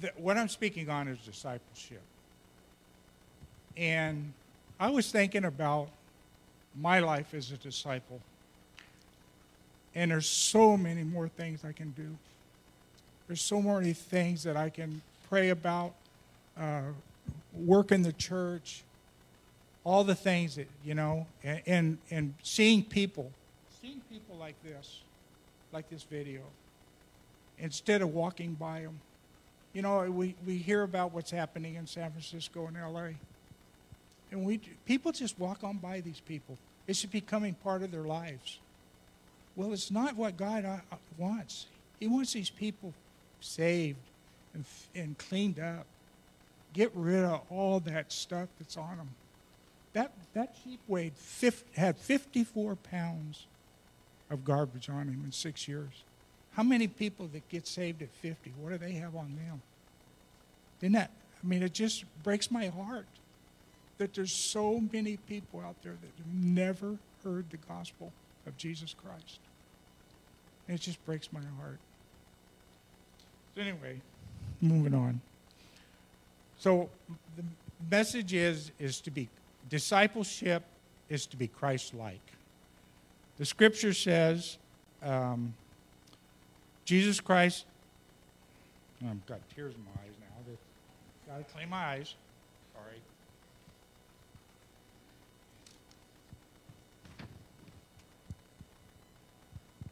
the, what I'm speaking on is discipleship. And I was thinking about my life as a disciple. And there's so many more things I can do. There's so many things that I can pray about, uh, work in the church, all the things that, you know, and, and, and seeing people, seeing people like this, like this video, instead of walking by them. You know, we, we hear about what's happening in San Francisco and LA. And we, people just walk on by these people. It's becoming part of their lives. Well, it's not what God uh, uh, wants. He wants these people saved and, and cleaned up. Get rid of all that stuff that's on them. That, that sheep weighed 50, had 54 pounds of garbage on him in six years. How many people that get saved at 50, what do they have on them? Isn't that, I mean, it just breaks my heart that there's so many people out there that have never heard the gospel of Jesus Christ. It just breaks my heart. So, anyway, moving on. So, the message is, is to be discipleship is to be Christ like. The scripture says, um, Jesus Christ, oh, I've got tears in my eyes now. Got to clean my eyes. Sorry.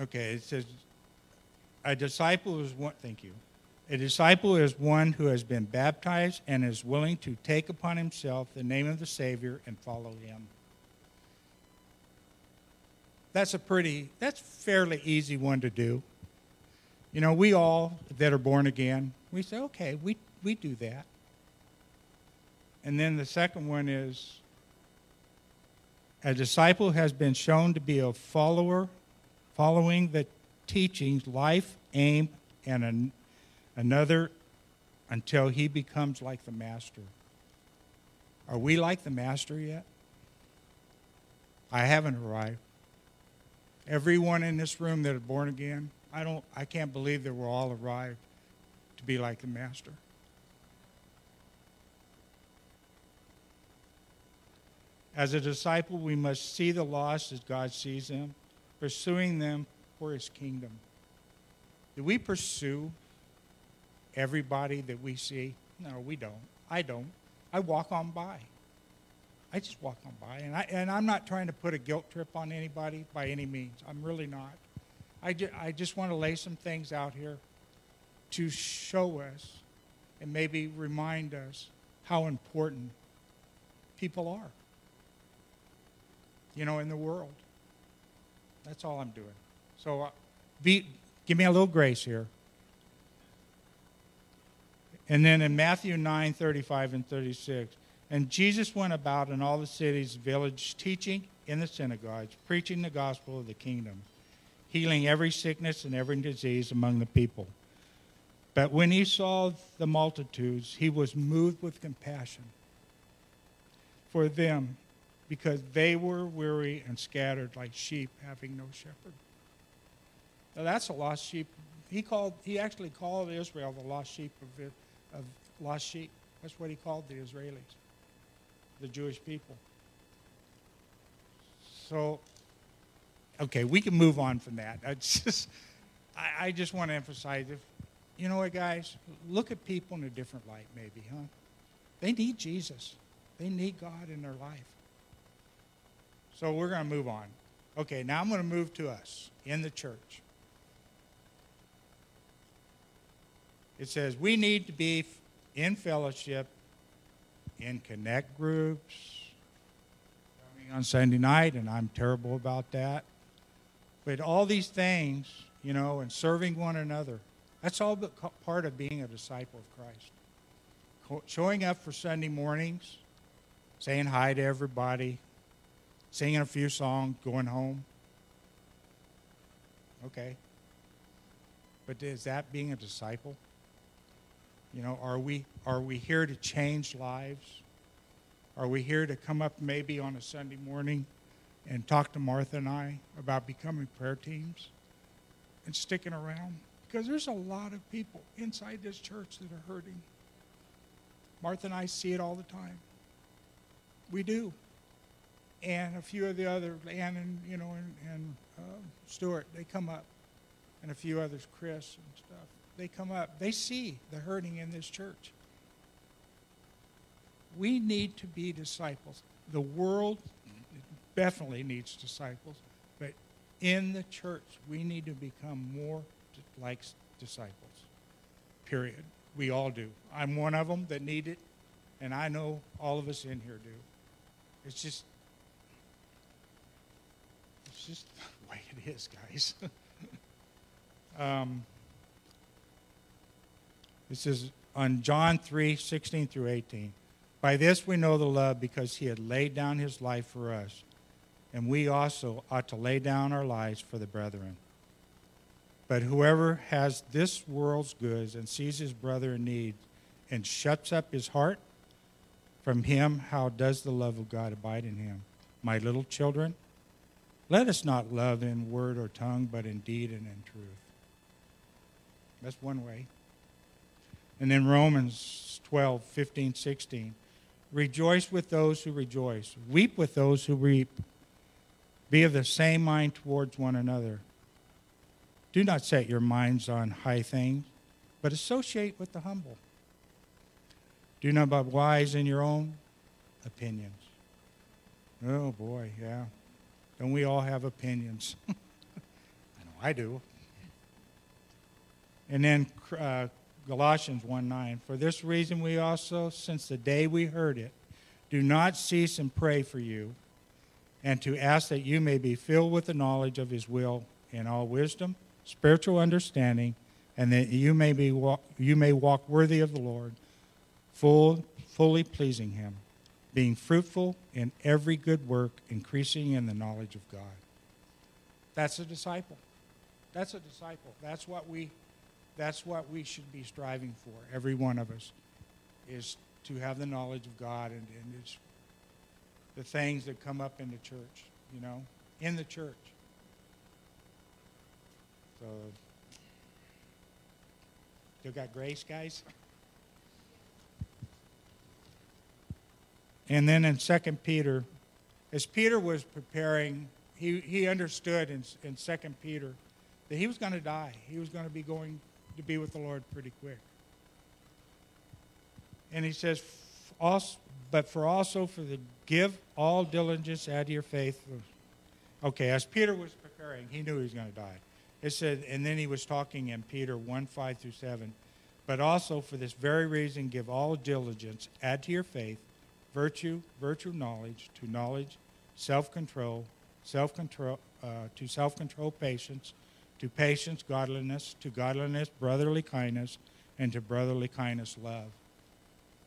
Okay, it says, a disciple is one, thank you. A disciple is one who has been baptized and is willing to take upon himself the name of the Savior and follow him. That's a pretty, that's fairly easy one to do. You know, we all that are born again, we say, okay, we, we do that. And then the second one is a disciple has been shown to be a follower following the teachings, life, aim, and an, another until he becomes like the master. Are we like the master yet? I haven't arrived. Everyone in this room that are born again, I don't I can't believe that we're all arrived to be like the master. As a disciple, we must see the lost as God sees them pursuing them for his kingdom. Do we pursue everybody that we see? No, we don't. I don't. I walk on by. I just walk on by. And, I, and I'm not trying to put a guilt trip on anybody by any means. I'm really not. I, ju- I just want to lay some things out here to show us and maybe remind us how important people are, you know, in the world. That's all I'm doing. So uh, be, give me a little grace here. And then in Matthew 9 35 and 36, and Jesus went about in all the cities, villages, teaching in the synagogues, preaching the gospel of the kingdom, healing every sickness and every disease among the people. But when he saw the multitudes, he was moved with compassion for them because they were weary and scattered like sheep having no shepherd. Now that's a lost sheep. He called. He actually called Israel the lost sheep of, of lost sheep. That's what he called the Israelis, the Jewish people. So, okay, we can move on from that. I just, I, I just want to emphasize, if you know what, guys, look at people in a different light, maybe, huh? They need Jesus. They need God in their life. So we're going to move on. Okay, now I'm going to move to us in the church. It says we need to be in fellowship, in connect groups, coming on Sunday night, and I'm terrible about that. But all these things, you know, and serving one another, that's all part of being a disciple of Christ. Showing up for Sunday mornings, saying hi to everybody, singing a few songs, going home. Okay. But is that being a disciple? You know, are we are we here to change lives? Are we here to come up maybe on a Sunday morning and talk to Martha and I about becoming prayer teams and sticking around? Because there's a lot of people inside this church that are hurting. Martha and I see it all the time. We do. And a few of the other, Ann and, you know, and, and uh, Stuart, they come up. And a few others, Chris and stuff. They come up. They see the hurting in this church. We need to be disciples. The world definitely needs disciples, but in the church, we need to become more like disciples. Period. We all do. I'm one of them that need it, and I know all of us in here do. It's just, it's just the way it is, guys. um, this is on John 3 16 through 18. By this we know the love because he had laid down his life for us, and we also ought to lay down our lives for the brethren. But whoever has this world's goods and sees his brother in need and shuts up his heart from him, how does the love of God abide in him? My little children, let us not love in word or tongue, but in deed and in truth. That's one way. And then Romans 12, 15, 16. Rejoice with those who rejoice, weep with those who weep. Be of the same mind towards one another. Do not set your minds on high things, but associate with the humble. Do not be wise in your own opinions. Oh boy, yeah. Don't we all have opinions? I know I do. And then uh, Galatians 1 9. For this reason, we also, since the day we heard it, do not cease and pray for you, and to ask that you may be filled with the knowledge of his will in all wisdom spiritual understanding, and that you may, be walk, you may walk worthy of the Lord, full, fully pleasing Him, being fruitful in every good work, increasing in the knowledge of God. That's a disciple. That's a disciple. That's what we, that's what we should be striving for. Every one of us is to have the knowledge of God and, and it's the things that come up in the church. You know, in the church. So, still got grace, guys? And then in 2 Peter, as Peter was preparing, he, he understood in, in 2 Peter that he was going to die. He was going to be going to be with the Lord pretty quick. And he says, also, but for also for the give all diligence add to your faith. Okay, as Peter was preparing, he knew he was going to die. It said, and then he was talking in Peter 1 5 through 7. But also for this very reason, give all diligence, add to your faith virtue, virtue knowledge, to knowledge, self control, self control, uh, to self control patience, to patience godliness, to godliness brotherly kindness, and to brotherly kindness love.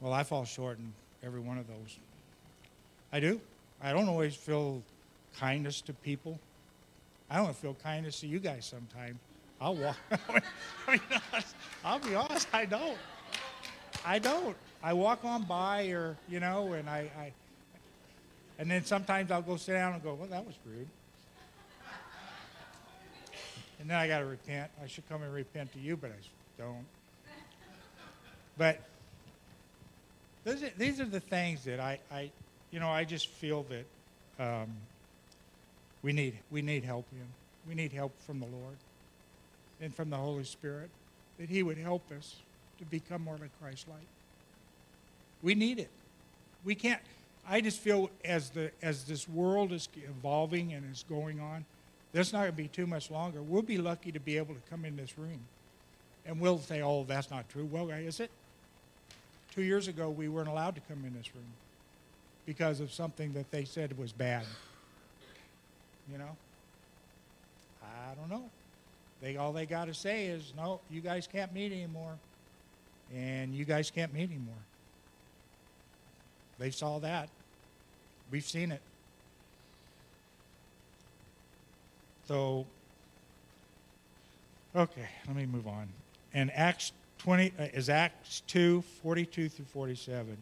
Well, I fall short in every one of those. I do. I don't always feel kindness to people. I don't feel kindness to you guys sometimes. I'll walk. I mean, I'll be honest, I don't. I don't. I walk on by, or you know, and I, I, and then sometimes I'll go sit down and go, "Well, that was rude." And then I got to repent. I should come and repent to you, but I don't. But those are, these are the things that I, I, you know, I just feel that um, we need, we need help in. We need help from the Lord and from the Holy Spirit, that He would help us to become more like Christ like. We need it. We can't, I just feel as, the, as this world is evolving and is going on, there's not going to be too much longer. We'll be lucky to be able to come in this room. And we'll say, oh, that's not true. Well, is it? Two years ago, we weren't allowed to come in this room because of something that they said was bad. You know? I don't know. They all they got to say is, no, you guys can't meet anymore, and you guys can't meet anymore. They saw that. We've seen it. So, okay, let me move on. And Acts 20 uh, is Acts 2 42 through 47.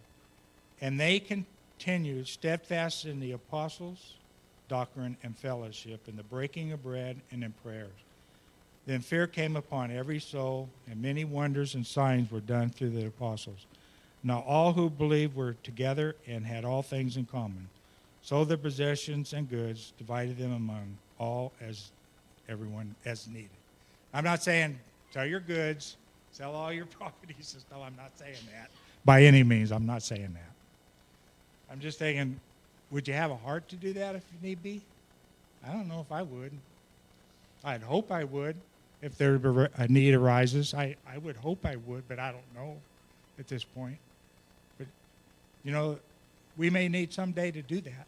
And they continued steadfast in the apostles' doctrine and fellowship, in the breaking of bread and in prayers. Then fear came upon every soul, and many wonders and signs were done through the apostles. Now all who believed were together and had all things in common. Sold their possessions and goods, divided them among all as everyone as needed. I'm not saying sell your goods, sell all your properties and stuff. I'm not saying that. By any means, I'm not saying that. I'm just saying, would you have a heart to do that if you need be? I don't know if I would. I'd hope I would. If there a need arises, I, I would hope I would, but I don't know at this point. But, you know, we may need someday to do that.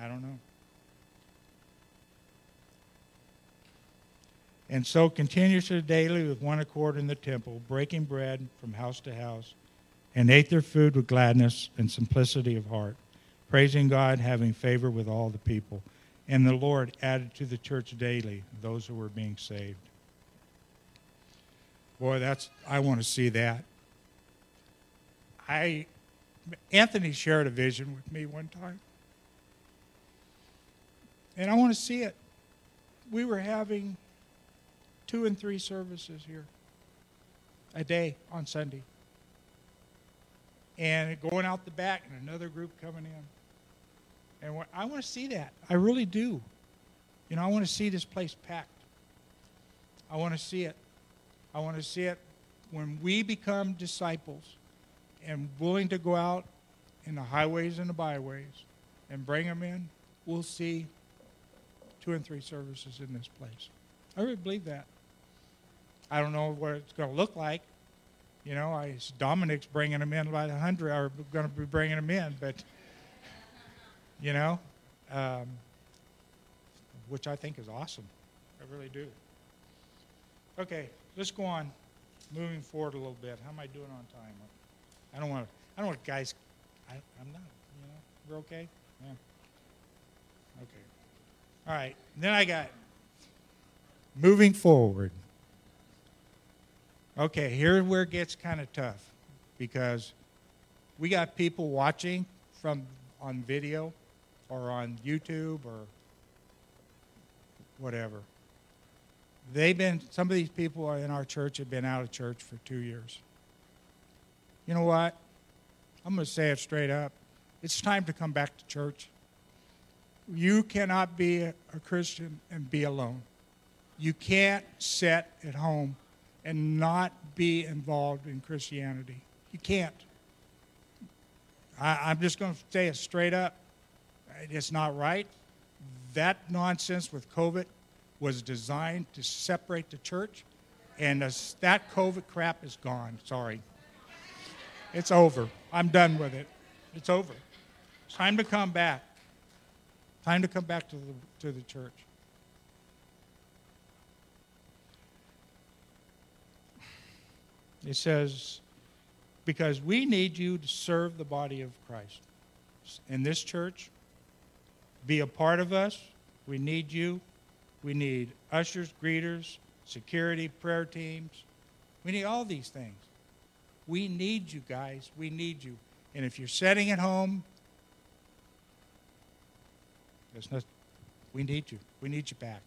I don't know. And so continuously daily with one accord in the temple, breaking bread from house to house, and ate their food with gladness and simplicity of heart, praising God, having favor with all the people. And the Lord added to the church daily those who were being saved. Boy, that's I want to see that. I Anthony shared a vision with me one time. And I want to see it. We were having two and three services here a day on Sunday. And going out the back and another group coming in. And I want to see that. I really do. You know, I want to see this place packed. I want to see it. I want to see it when we become disciples and willing to go out in the highways and the byways and bring them in, we'll see two and three services in this place. I really believe that. I don't know what it's going to look like. You know, I, Dominic's bringing them in by the hundred, or going to be bringing them in, but, you know, um, which I think is awesome. I really do. Okay, let's go on, moving forward a little bit. How am I doing on time? I don't want to, I don't want guys, I, I'm not, you know, we're okay? Yeah. Okay. All right, then I got moving forward. Okay, here's where it gets kind of tough because we got people watching from on video or on YouTube or whatever. They've been some of these people in our church have been out of church for 2 years. You know what? I'm going to say it straight up. It's time to come back to church. You cannot be a Christian and be alone. You can't sit at home and not be involved in Christianity. You can't. I, am just going to say it straight up. It's not right. That nonsense with COVID was designed to separate the church, and that COVID crap is gone. Sorry. It's over. I'm done with it. It's over. Time to come back. Time to come back to the, to the church. It says, because we need you to serve the body of Christ. In this church, be a part of us. We need you. We need ushers, greeters, security, prayer teams. We need all these things. We need you guys. We need you. And if you're sitting at home, not, we need you. We need you back.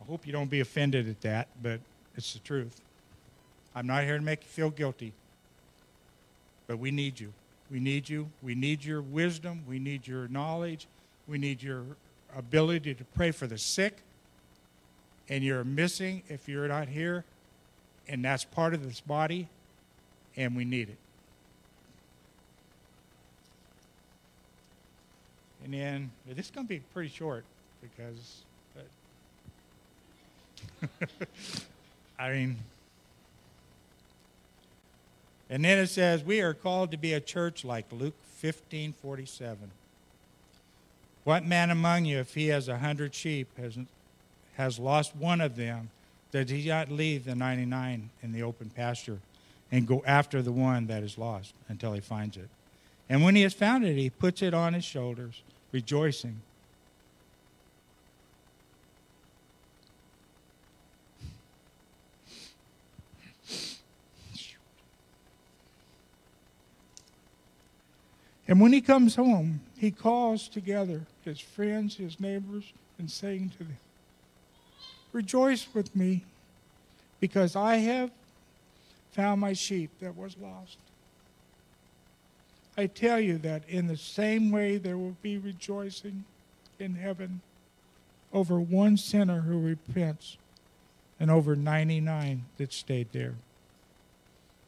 I hope you don't be offended at that, but it's the truth. I'm not here to make you feel guilty, but we need you. We need you. We need your wisdom. We need your knowledge. We need your ability to pray for the sick. And you're missing if you're not here, and that's part of this body, and we need it. And then this is going to be pretty short because, mean, and then it says, We are called to be a church like Luke 15 47. What man among you, if he has a hundred sheep, has, has lost one of them, does he not leave the 99 in the open pasture and go after the one that is lost until he finds it? And when he has found it, he puts it on his shoulders, rejoicing. And when he comes home, he calls together his friends, his neighbors, and saying to them, rejoice with me because I have found my sheep that was lost. I tell you that in the same way there will be rejoicing in heaven over one sinner who repents and over 99 that stayed there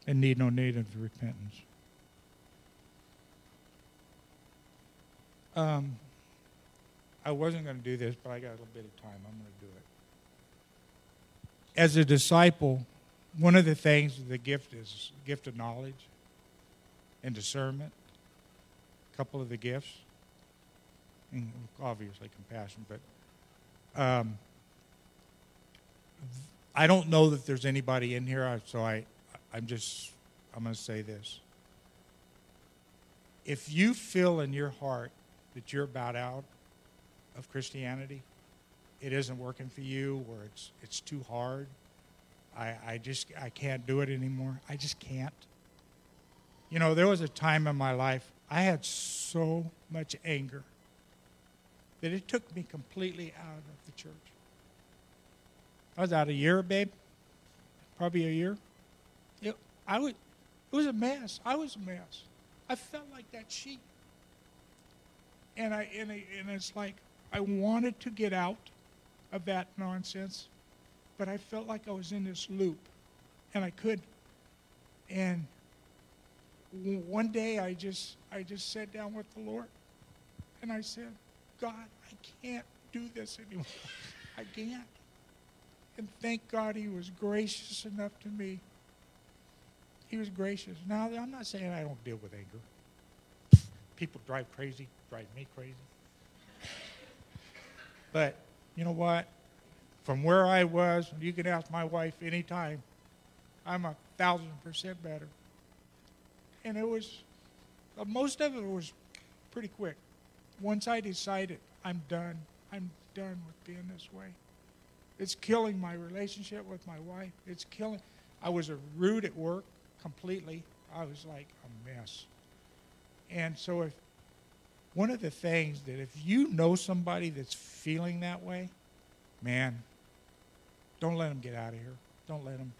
and need no need of repentance. Um, I wasn't going to do this, but I got a little bit of time. I'm going to do it. As a disciple, one of the things the gift is gift of knowledge and discernment. A couple of the gifts, and obviously compassion, but um, I don't know that there's anybody in here, so I, I'm just, I'm going to say this. If you feel in your heart that you're about out of Christianity, it isn't working for you, or it's it's too hard. I, I just I can't do it anymore. I just can't. You know, there was a time in my life I had so much anger that it took me completely out of the church. I was out a year, babe. Probably a year. It, I would, it was a mess. I was a mess. I felt like that sheep. And, I, and, I, and it's like I wanted to get out of that nonsense, but I felt like I was in this loop, and I could. And one day I just I just sat down with the Lord, and I said, God, I can't do this anymore. I can't. And thank God he was gracious enough to me. He was gracious. Now, I'm not saying I don't deal with anger. People drive crazy, drive me crazy. But you know what? From where I was, you can ask my wife anytime, I'm a thousand percent better. And it was, uh, most of it was pretty quick. Once I decided, I'm done. I'm done with being this way. It's killing my relationship with my wife. It's killing. I was a rude at work completely. I was like a mess. And so if one of the things that if you know somebody that's feeling that way, man, don't let them get out of here. Don't let them.